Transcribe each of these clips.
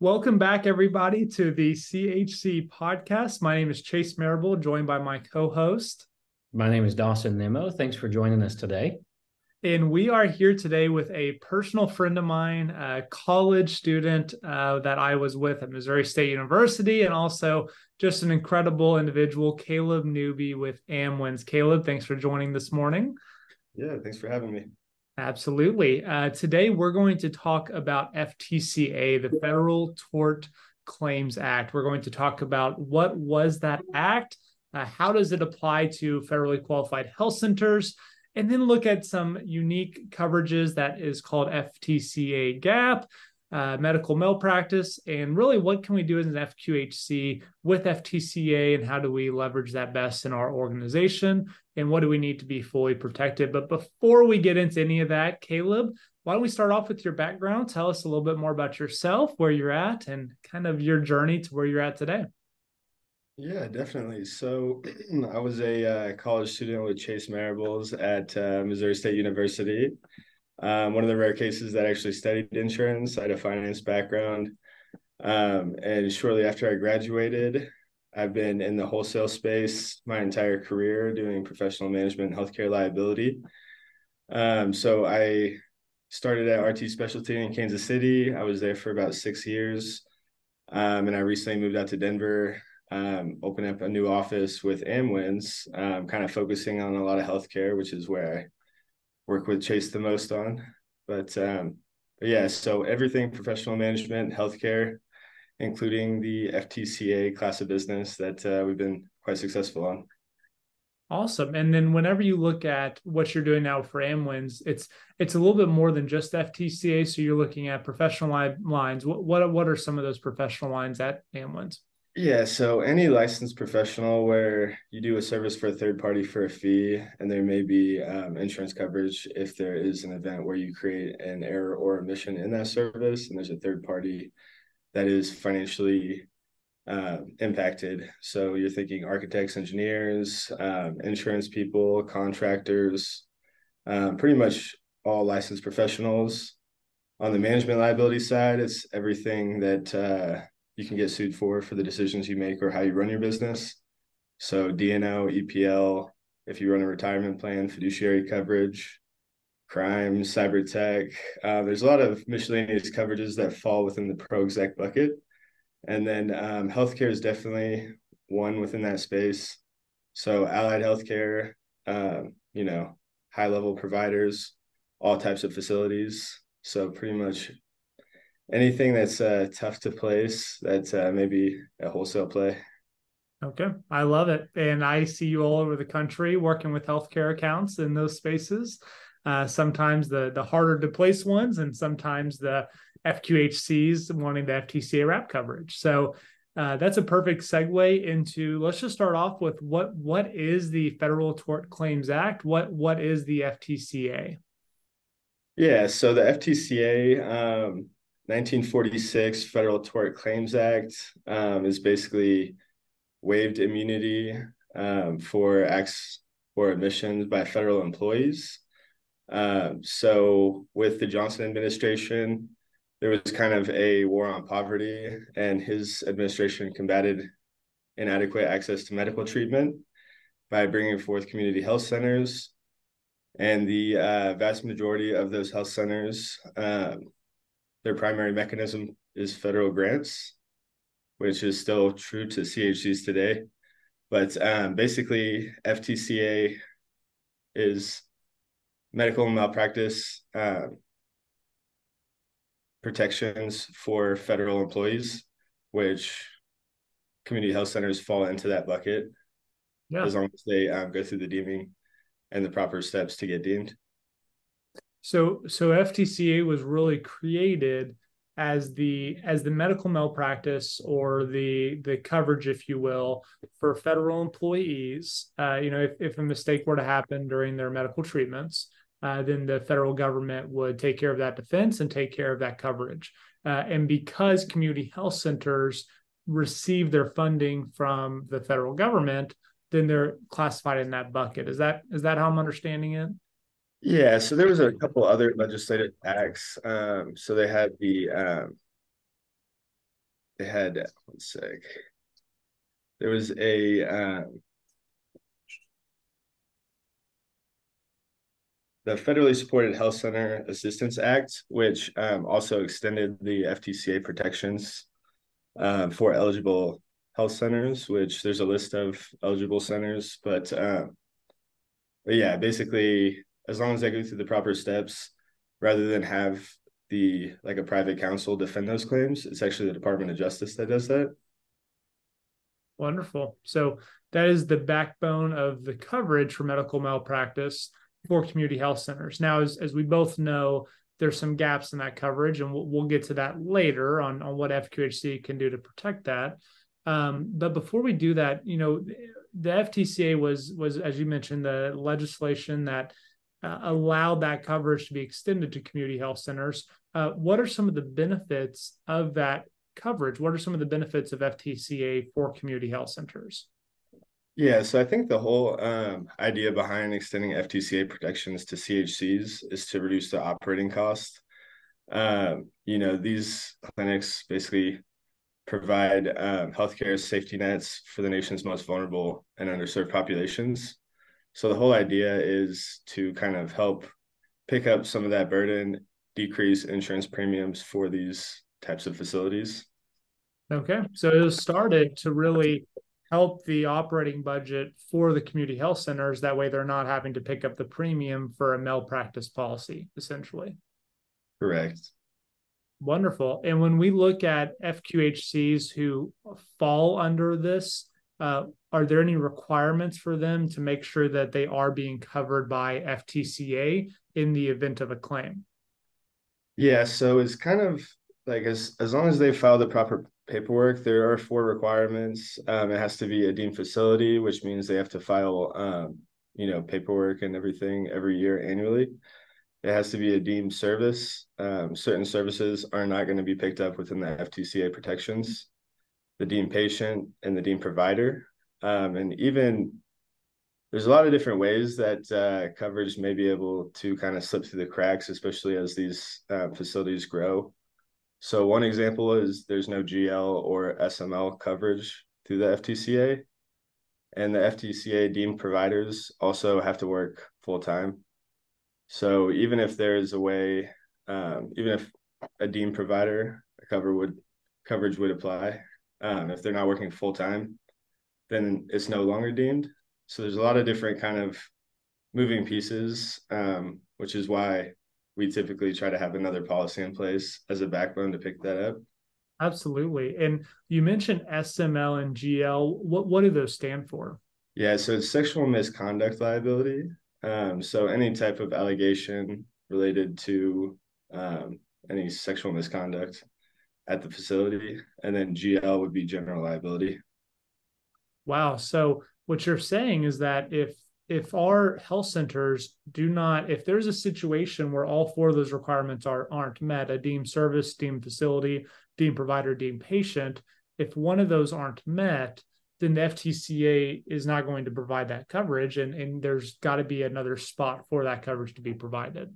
Welcome back, everybody, to the CHC podcast. My name is Chase Marable, joined by my co host. My name is Dawson Nimmo. Thanks for joining us today. And we are here today with a personal friend of mine, a college student uh, that I was with at Missouri State University, and also just an incredible individual, Caileb Newby with Amwins. Caileb, thanks for joining this morning. Yeah, thanks for having me. Absolutely. Uh, today, we're going to talk about FTCA, the Federal Tort Claims Act. We're going to talk about what was that act, uh, how does it apply to federally qualified health centers, and then look at some unique coverages that is called FTCA GAP, uh, medical malpractice, and really what can we do as an FQHC with FTCA and how do we leverage that best in our organization and what do we need to be fully protected. But before we get into any of that, Caileb, why don't we start off with your background? Tell us a little bit more about yourself, where you're at, and kind of your journey to where you're at today. Yeah, definitely. So I was a uh, college student with Chase Marables at uh, Missouri State University. Um, one of the rare cases that actually studied insurance. I had a finance background. Um, and shortly after I graduated, I've been in the wholesale space my entire career doing professional management and healthcare liability. Um, so I started at RT Specialty in Kansas City. I was there for about six years. Um, and I recently moved out to Denver, um, opened up a new office with Amwins, um, kind of focusing on a lot of healthcare, which is where I work with Chase the most on. But, um, but yeah, so everything professional management, healthcare, including the FTCA class of business that uh, we've been quite successful on. Awesome. And then whenever you look at what you're doing now for Amwins, it's it's a little bit more than just FTCA. So you're looking at professional lines. What what what are some of those professional lines at Amwins? Yeah, so any licensed professional where you do a service for a third party for a fee, and there may be um, insurance coverage if there is an event where you create an error or omission in that service, and there's a third party that is financially uh, impacted. So you're thinking architects, engineers, um, insurance people, contractors, um, pretty much all licensed professionals. On the management liability side, it's everything that uh, you can get sued for for the decisions you make or how you run your business. So D&O, EPL, if you run a retirement plan, fiduciary coverage, crime, cyber tech. Uh, there's a lot of miscellaneous coverages that fall within the pro exec bucket. And then um, healthcare is definitely one within that space. So allied healthcare, um, you know, high level providers, all types of facilities. So pretty much anything that's uh, tough to place, that's uh, maybe a wholesale play. Okay, I love it, and I see you all over the country working with healthcare accounts in those spaces. Uh, sometimes the the harder to place ones, and sometimes the FQHCs wanting the FTCA wrap coverage. So uh, that's a perfect segue into. Let's just start off with what what is the Federal Tort Claims Act? What what is the FTCA? Yeah, so the FTCA, um, 1946 Federal Tort Claims Act, um, is basically waived immunity um, for acts or admissions by federal employees. Um, so with the Johnson administration, there was kind of a war on poverty, and his administration combated inadequate access to medical treatment by bringing forth community health centers. And the uh, vast majority of those health centers, um, their primary mechanism is federal grants, which is still true to CHCs today. But um, basically, FTCA is medical malpractice uh, protections for federal employees, which community health centers fall into that bucket yeah. as long as they um, go through the deeming and the proper steps to get deemed. So, so FTCA was really created as the as the medical malpractice or the the coverage, if you will, for federal employees. Uh, you know, if, if a mistake were to happen during their medical treatments, uh, then the federal government would take care of that defense and take care of that coverage. Uh, and because community health centers receive their funding from the federal government, then they're classified in that bucket. Is that is that how I'm understanding it? Yeah. So there was a couple other legislative acts. Um, so they had the um, they had one sec. There was a um, the federally supported health center assistance act which um, also extended the ftca protections uh, for eligible health centers which there's a list of eligible centers but, uh, but yeah basically as long as they go through the proper steps rather than have the like a private counsel defend those claims it's actually the department of justice that does that wonderful so that is the backbone of the coverage for medical malpractice for community health centers. Now, as, as we both know, there's some gaps in that coverage, and we'll, we'll get to that later on, on what FQHC can do to protect that. Um, but before we do that, you know, the FTCA was was as you mentioned the legislation that uh, allowed that coverage to be extended to community health centers. Uh, what are some of the benefits of that coverage? What are some of the benefits of FTCA for community health centers? Yeah, so I think the whole um, idea behind extending FTCA protections to CHCs is to reduce the operating cost. Um, you know, these clinics basically provide um, healthcare safety nets for the nation's most vulnerable and underserved populations. So the whole idea is to kind of help pick up some of that burden, decrease insurance premiums for these types of facilities. Okay, so it was started to really help the operating budget for the community health centers. That way, they're not having to pick up the premium for a malpractice policy, essentially. Correct. Wonderful. And when we look at FQHCs who fall under this, uh, are there any requirements for them to make sure that they are being covered by FTCA in the event of a claim? Yeah, so it's kind of like as as long as they file the proper paperwork, there are four requirements. Um, it has to be a deemed facility, which means they have to file, um, you know, paperwork and everything every year annually. It has to be a deemed service. Um, certain services are not going to be picked up within the FTCA protections. The deemed patient and the deemed provider, um, and even there's a lot of different ways that uh, coverage may be able to kind of slip through the cracks, especially as these uh, facilities grow. So one example is there's no GL or SML coverage through the FTCA. And the FTCA deemed providers also have to work full time. So even if there is a way, um, even if a deemed provider a cover would coverage would apply, um, if they're not working full time, then it's no longer deemed. So there's a lot of different kind of moving pieces, um, which is why we typically try to have another policy in place as a backbone to pick that up. Absolutely. And you mentioned SML and GL. What what do those stand for? Yeah, so it's sexual misconduct liability. Um, so any type of allegation related to um, any sexual misconduct at the facility, and then GL would be general liability. Wow. So what you're saying is that if if our health centers do not if there's a situation where all four of those requirements are aren't met a deemed service deemed facility deemed provider deemed patient if one of those aren't met then the ftca is not going to provide that coverage and, and there's got to be another spot for that coverage to be provided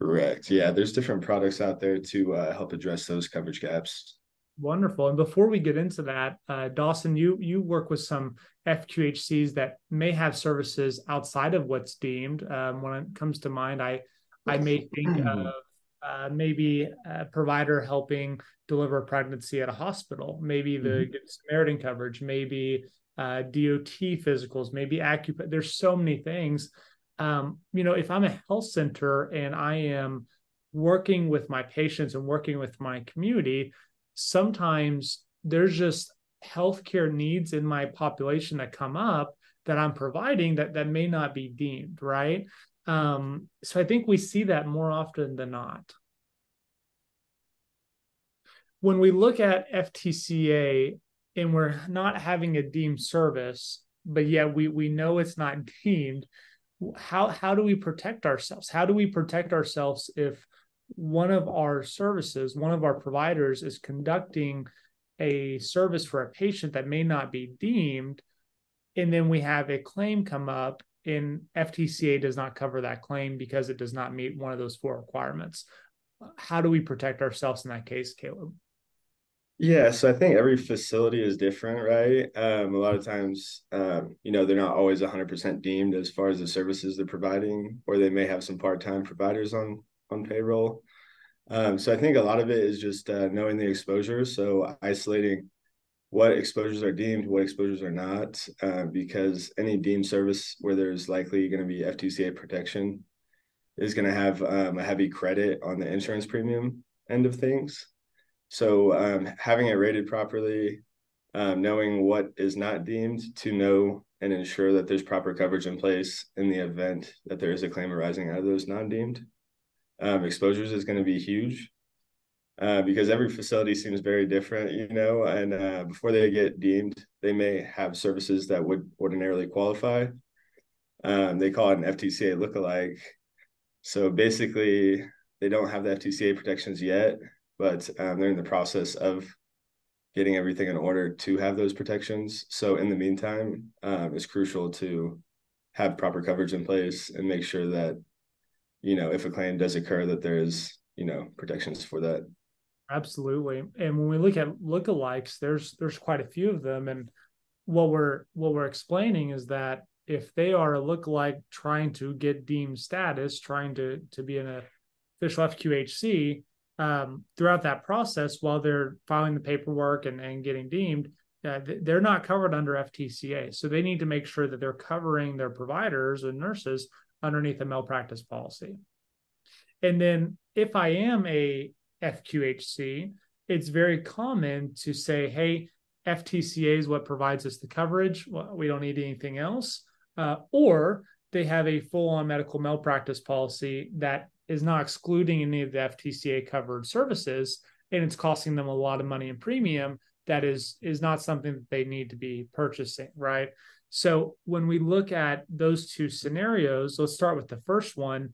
correct yeah there's different products out there to uh, help address those coverage gaps Wonderful. And before we get into that, uh, Dawson, you you work with some FQHCs that may have services outside of what's deemed. Um, when it comes to mind, I I may think of uh, maybe a provider helping deliver pregnancy at a hospital, maybe the mm-hmm. Good Samaritan coverage, maybe uh, DOT physicals, maybe acupuncture. There's so many things. Um, you know, if I'm a health center and I am working with my patients and working with my community, sometimes there's just healthcare needs in my population that come up that I'm providing that that may not be deemed right. Um, so I think we see that more often than not. When we look at FTCA and we're not having a deemed service, but yet we we know it's not deemed, how how do we protect ourselves? How do we protect ourselves if one of our services, one of our providers is conducting a service for a patient that may not be deemed, and then we have a claim come up and FTCA does not cover that claim because it does not meet one of those four requirements. How do we protect ourselves in that case, Caileb? Yeah, so I think every facility is different, right? Um, a lot of times, um, you know, they're not always 100% deemed as far as the services they're providing, or they may have some part-time providers on on payroll. Um, so I think a lot of it is just uh, knowing the exposures, so isolating what exposures are deemed, what exposures are not, uh, because any deemed service where there's likely going to be FTCA protection is going to have um, a heavy credit on the insurance premium end of things. So um, having it rated properly, um, knowing what is not deemed to know and ensure that there's proper coverage in place in the event that there is a claim arising out of those non-deemed um, exposures is going to be huge uh, because every facility seems very different, you know, and uh, before they get deemed, they may have services that would ordinarily qualify. Um, they call it an FTCA lookalike. So basically, they don't have the FTCA protections yet, but um, they're in the process of getting everything in order to have those protections. So in the meantime, um, it's crucial to have proper coverage in place and make sure that, you know, if a claim does occur, that there is, you know, protections for that. Absolutely. And when we look at lookalikes, there's there's quite a few of them. And what we're what we're explaining is that if they are a lookalike trying to get deemed status, trying to to be in an official FQHC, um, throughout that process while they're filing the paperwork and, and getting deemed, uh, they're not covered under FTCA. So they need to make sure that they're covering their providers and nurses underneath a malpractice policy. And then if I am a FQHC, it's very common to say, hey, FTCA is what provides us the coverage. Well, we don't need anything else. Uh, or they have a full on medical malpractice policy that is not excluding any of the FTCA covered services and it's costing them a lot of money in premium that is is not something that they need to be purchasing right? So when we look at those two scenarios let's start with the first one.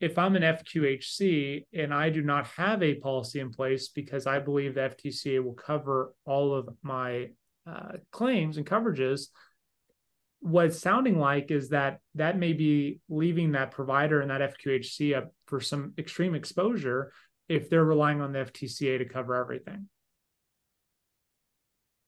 If i'm an fqhc and i do not have a policy in place because i believe the ftca will cover all of my uh, claims and coverages what it's sounding like is that that may be leaving that provider and that FQHC up for some extreme exposure if they're relying on the FTCA to cover everything.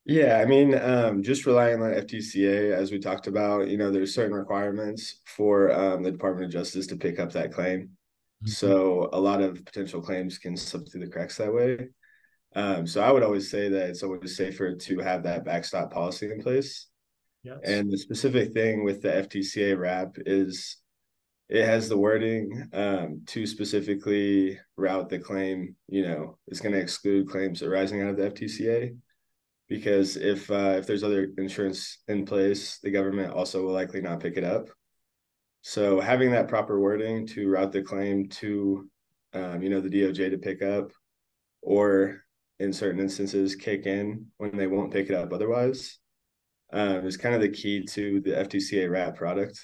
Yeah, I mean, um, just relying on FTCA, as we talked about, you know, there's certain requirements for um, the Department of Justice to pick up that claim. Mm-hmm. So a lot of potential claims can slip through the cracks that way. Um, so I would always say that it's always safer to have that backstop policy in place. And the specific thing with the FTCA wrap is it has the wording um, to specifically route the claim, you know, it's going to exclude claims arising out of the FTCA. Because if uh, if there's other insurance in place, the government also will likely not pick it up. So having that proper wording to route the claim to, um, you know, the DOJ to pick up, or in certain instances kick in when they won't pick it up otherwise, um, is kind of the key to the FTCA wrap product.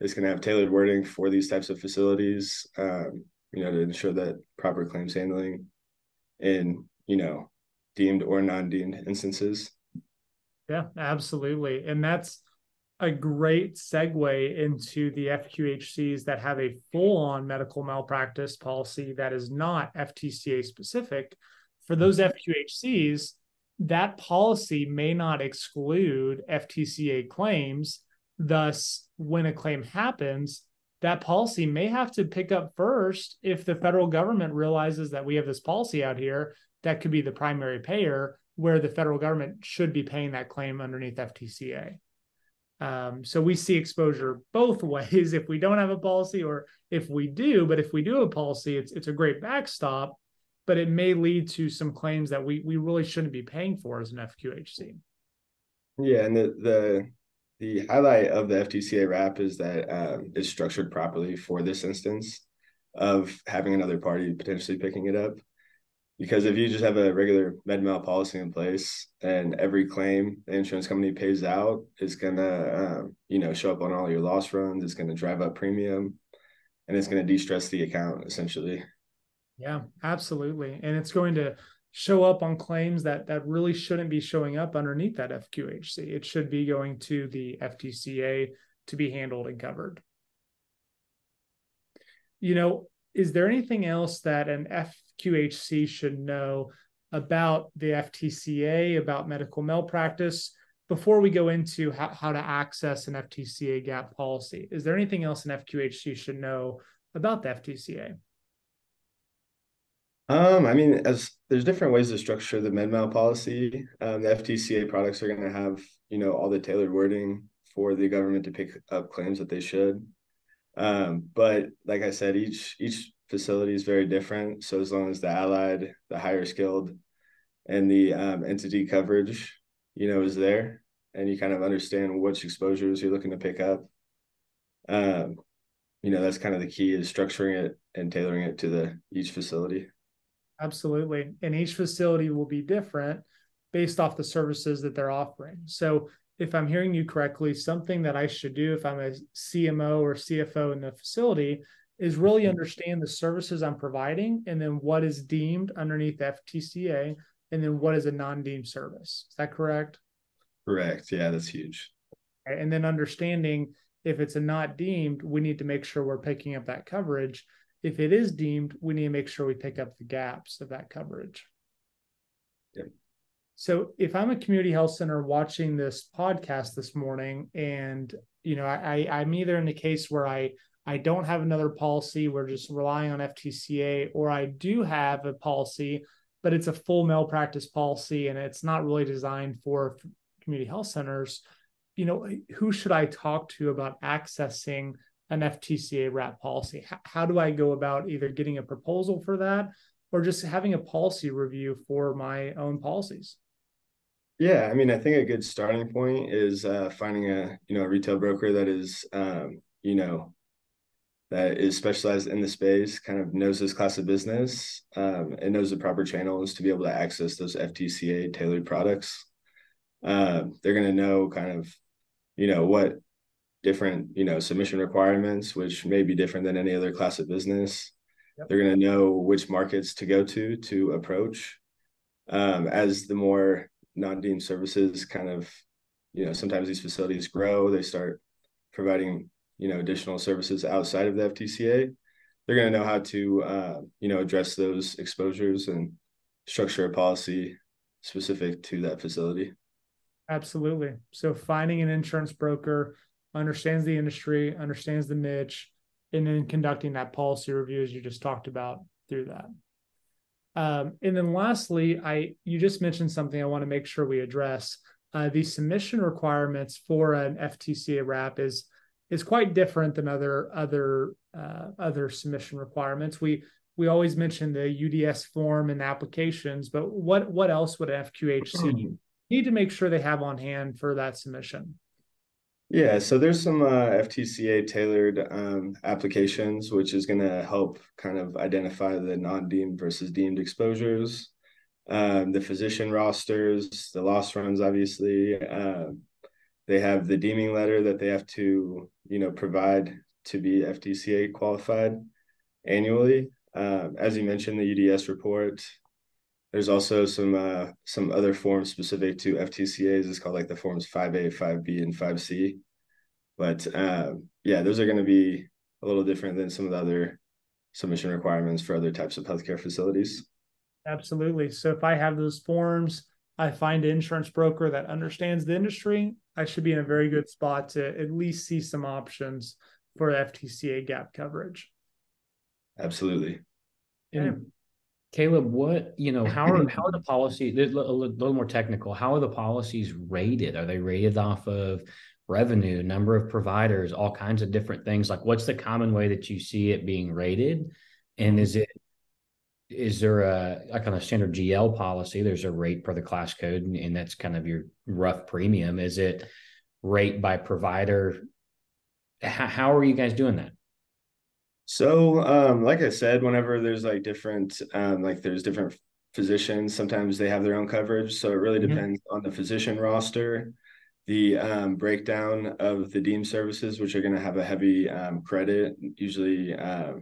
It's going to have tailored wording for these types of facilities, um, you know, to ensure that proper claims handling in, you know, deemed or non-deemed instances. Yeah, absolutely. And that's a great segue into the FQHCs that have a full-on medical malpractice policy that is not FTCA specific. For those FQHCs, that policy may not exclude FTCA claims. Thus, when a claim happens, that policy may have to pick up first if the federal government realizes that we have this policy out here that could be the primary payer, where the federal government should be paying that claim underneath FTCA. Um, so we see exposure both ways if we don't have a policy or if we do. But if we do have a policy, it's it's a great backstop but it may lead to some claims that we we really shouldn't be paying for as an FQHC. Yeah, and the the the highlight of the FTCA wrap is that um, it's structured properly for this instance of having another party potentially picking it up. Because if you just have a regular med mal policy in place and every claim the insurance company pays out is gonna um, you know show up on all your loss runs, it's gonna drive up premium, and it's gonna de-stress the account essentially. Yeah, absolutely. And it's going to show up on claims that that really shouldn't be showing up underneath that FQHC. It should be going to the FTCA to be handled and covered. You know, is there anything else that an FQHC should know about the FTCA, about medical malpractice before we go into how, how to access an FTCA gap policy. Is there anything else an FQHC should know about the FTCA? Um, I mean, as there's different ways to structure the MedMal policy. Um, the FTCA products are going to have, you know, all the tailored wording for the government to pick up claims that they should. Um, but like I said, each each facility is very different. So as long as the allied, the higher skilled, and the um, entity coverage, you know, is there, and you kind of understand which exposures you're looking to pick up. Um, you know, that's kind of the key is structuring it and tailoring it to the each facility. Absolutely. And each facility will be different based off the services that they're offering. So, if I'm hearing you correctly, something that I should do if I'm a CMO or CFO in the facility is really mm-hmm. understand the services I'm providing and then what is deemed underneath FTCA and then what is a non deemed service. Is that correct? Correct. Yeah, that's huge. And then understanding if it's a not deemed, we need to make sure we're picking up that coverage if it is deemed, we need to make sure we pick up the gaps of that coverage. Yep. So if I'm a community health center watching this podcast this morning, and you know, I, I'm either in a case where I I don't have another policy, we're just relying on FTCA, or I do have a policy, but it's a full malpractice policy and it's not really designed for community health centers. You know, who should I talk to about accessing an FTCA wrap policy? How, how do I go about either getting a proposal for that or just having a policy review for my own policies? Yeah, I mean, I think a good starting point is uh, finding a you know a retail broker that is um, you know that is specialized in the space, kind of knows this class of business, um, and knows the proper channels to be able to access those FTCA tailored products. Uh, they're going to know kind of you know what different you know submission requirements which may be different than any other class of business. Yep. they're going to know which markets to go to to approach. Um, as the more non-deemed services kind of you know sometimes these facilities grow they start providing you know additional services outside of the ftca they're going to know how to uh, you know address those exposures and structure a policy specific to that facility. Absolutely. So finding an insurance broker understands the industry, understands the niche, and then conducting that policy review as you just talked about through that. Um, and then lastly, I you just mentioned something I want to make sure we address. Uh, the submission requirements for an FTCA wrap is is quite different than other other uh, other submission requirements. We we always mention the UDS form and applications, but what what else would FQHC need to make sure they have on hand for that submission? Yeah, so there's some uh, FTCA tailored um, applications, which is going to help kind of identify the non-deemed versus deemed exposures, um, the physician rosters, the loss runs. Obviously, uh, they have the deeming letter that they have to, you know, provide to be FTCA qualified annually. Um, as you mentioned, the UDS report. There's also some uh, some other forms specific to FTCAs. It's called like the forms 5A, 5B, and 5C. But uh, yeah, those are going to be a little different than some of the other submission requirements for other types of healthcare facilities. Absolutely. So if I have those forms, I find an insurance broker that understands the industry, I should be in a very good spot to at least see some options for FTCA gap coverage. Absolutely. And Caileb, what you know, how are how are the policies? A little more technical. How are the policies rated? Are they rated off of revenue, number of providers, all kinds of different things? Like, what's the common way that you see it being rated? And mm-hmm. is it is there a like on a standard GL policy? There's a rate per the class code, and, and that's kind of your rough premium. Is it rate by provider? How, how are you guys doing that? So, um, like I said, whenever there's like different, um, like there's different physicians, sometimes they have their own coverage. So it really mm-hmm. depends on the physician roster, the um, breakdown of the deemed services, which are going to have a heavy um, credit. Usually, uh,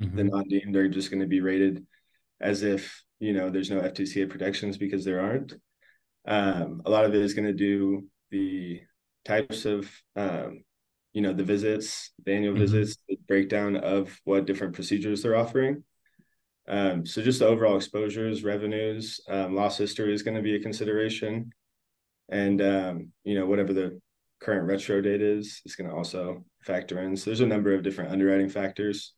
mm-hmm. the non-deemed are just going to be rated as if you know there's no FTCA protections because there aren't. Um, a lot of it is going to do the types of um, you know the visits the annual mm-hmm. visits the breakdown of what different procedures they're offering Um, so just the overall exposures, revenues, um, loss history is going to be a consideration, and um, you know whatever the current retro date is is going to also factor in. So there's a number of different underwriting factors,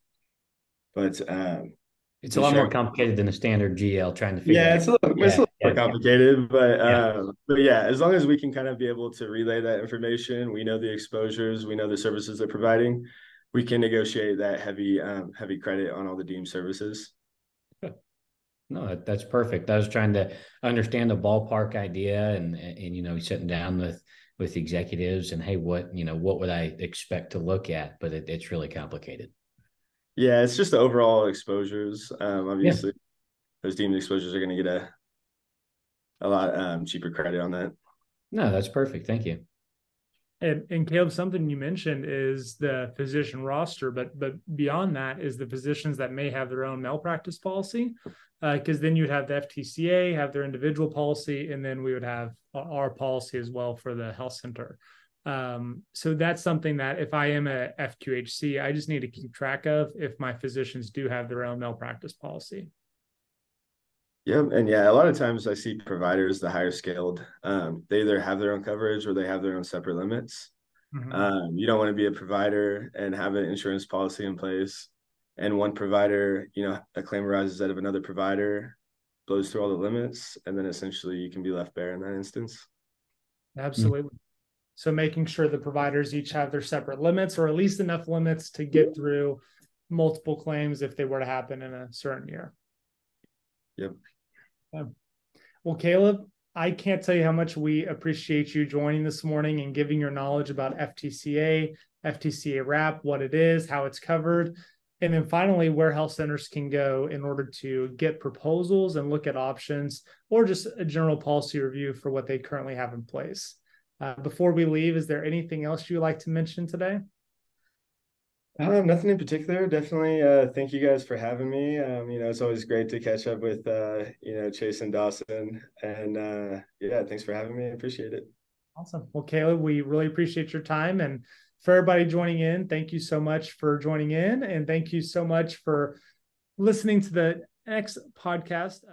but um, it's a lot sure. more complicated than a standard GL trying to figure. Yeah, it's a little, yeah, it's a more complicated, yeah. but um, but yeah, as long as we can kind of be able to relay that information, we know the exposures, we know the services they're providing, we can negotiate that heavy um, heavy credit on all the deemed services. No, that's perfect. I was trying to understand the ballpark idea, and and you know, sitting down with with executives and hey, what you know, what would I expect to look at? But it, it's really complicated. Yeah, it's just the overall exposures. Um, obviously, yeah. those deemed exposures are going to get a a lot um, cheaper credit on that. No, that's perfect. Thank you. And, and Caileb, something you mentioned is the physician roster, but but beyond that is the physicians that may have their own malpractice policy, because uh, then you'd have the FTCA have their individual policy, and then we would have our policy as well for the health center. Um, so that's something that if I am a FQHC, I just need to keep track of if my physicians do have their own malpractice policy. Yep. And yeah, a lot of times I see providers, the higher scaled, um, they either have their own coverage or they have their own separate limits. Mm-hmm. Um, you don't want to be a provider and have an insurance policy in place. And one provider, you know, a claim arises out of another provider, blows through all the limits, and then essentially you can be left bare in that instance. Absolutely. Mm-hmm. So making sure the providers each have their separate limits or at least enough limits to get through multiple claims if they were to happen in a certain year. Yep. Well, Caileb, I can't tell you how much we appreciate you joining this morning and giving your knowledge about FTCA, FTCA wrap, what it is, how it's covered, and then finally where health centers can go in order to get proposals and look at options or just a general policy review for what they currently have in place. Uh, before we leave, is there anything else you'd like to mention today? Um, nothing in particular. Definitely, uh, thank you guys for having me. Um, you know, it's always great to catch up with uh, you know Chase and Dawson, and uh, yeah, thanks for having me. I appreciate it. Awesome. Well, Caileb, we really appreciate your time, and for everybody joining in, thank you so much for joining in, and thank you so much for listening to the next podcast.